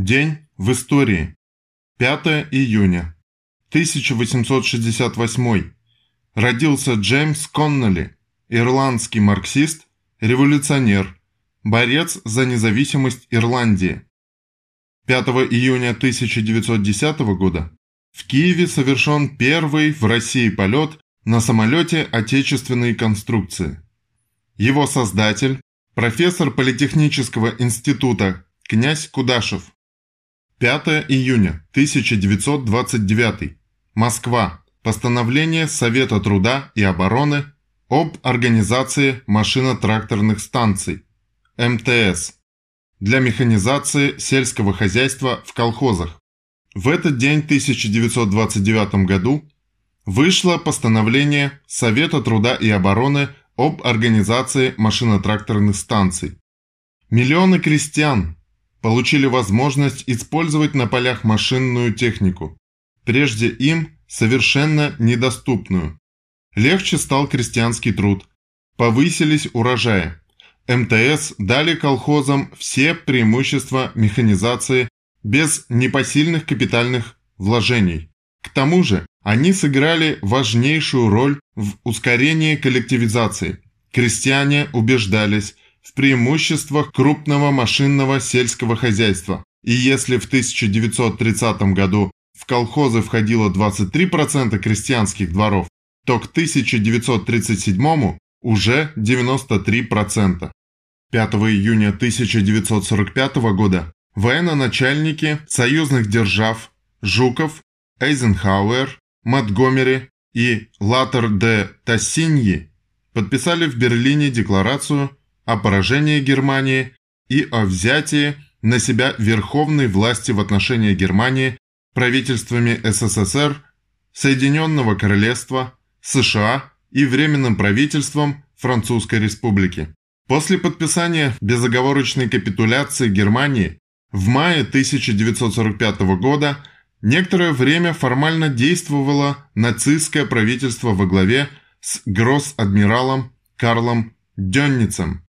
День в истории. 5 июня. 1868. Родился Джеймс Конноли, ирландский марксист, революционер, борец за независимость Ирландии. 5 июня 1910 года в Киеве совершен первый в России полет на самолете отечественной конструкции. Его создатель, профессор Политехнического института князь Кудашев. 5 июня 1929. Москва. Постановление Совета труда и обороны об организации машино-тракторных станций МТС для механизации сельского хозяйства в колхозах. В этот день 1929 году вышло постановление Совета труда и обороны об организации машино-тракторных станций. Миллионы крестьян, получили возможность использовать на полях машинную технику, прежде им совершенно недоступную. Легче стал крестьянский труд, повысились урожаи. МТС дали колхозам все преимущества механизации без непосильных капитальных вложений. К тому же они сыграли важнейшую роль в ускорении коллективизации. Крестьяне убеждались, в преимуществах крупного машинного сельского хозяйства. И если в 1930 году в колхозы входило 23% крестьянских дворов, то к 1937 уже 93%. 5 июня 1945 года военно-начальники союзных держав Жуков, Эйзенхауэр, Монтгомери и Латер де Тассиньи подписали в Берлине декларацию о поражении Германии и о взятии на себя верховной власти в отношении Германии правительствами СССР, Соединенного Королевства, США и Временным правительством Французской Республики. После подписания безоговорочной капитуляции Германии в мае 1945 года некоторое время формально действовало нацистское правительство во главе с гросс-адмиралом Карлом Дённицем,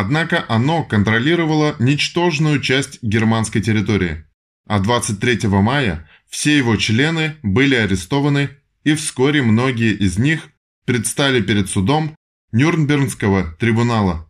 Однако оно контролировало ничтожную часть германской территории, а 23 мая все его члены были арестованы и вскоре многие из них предстали перед судом Нюрнбергского трибунала.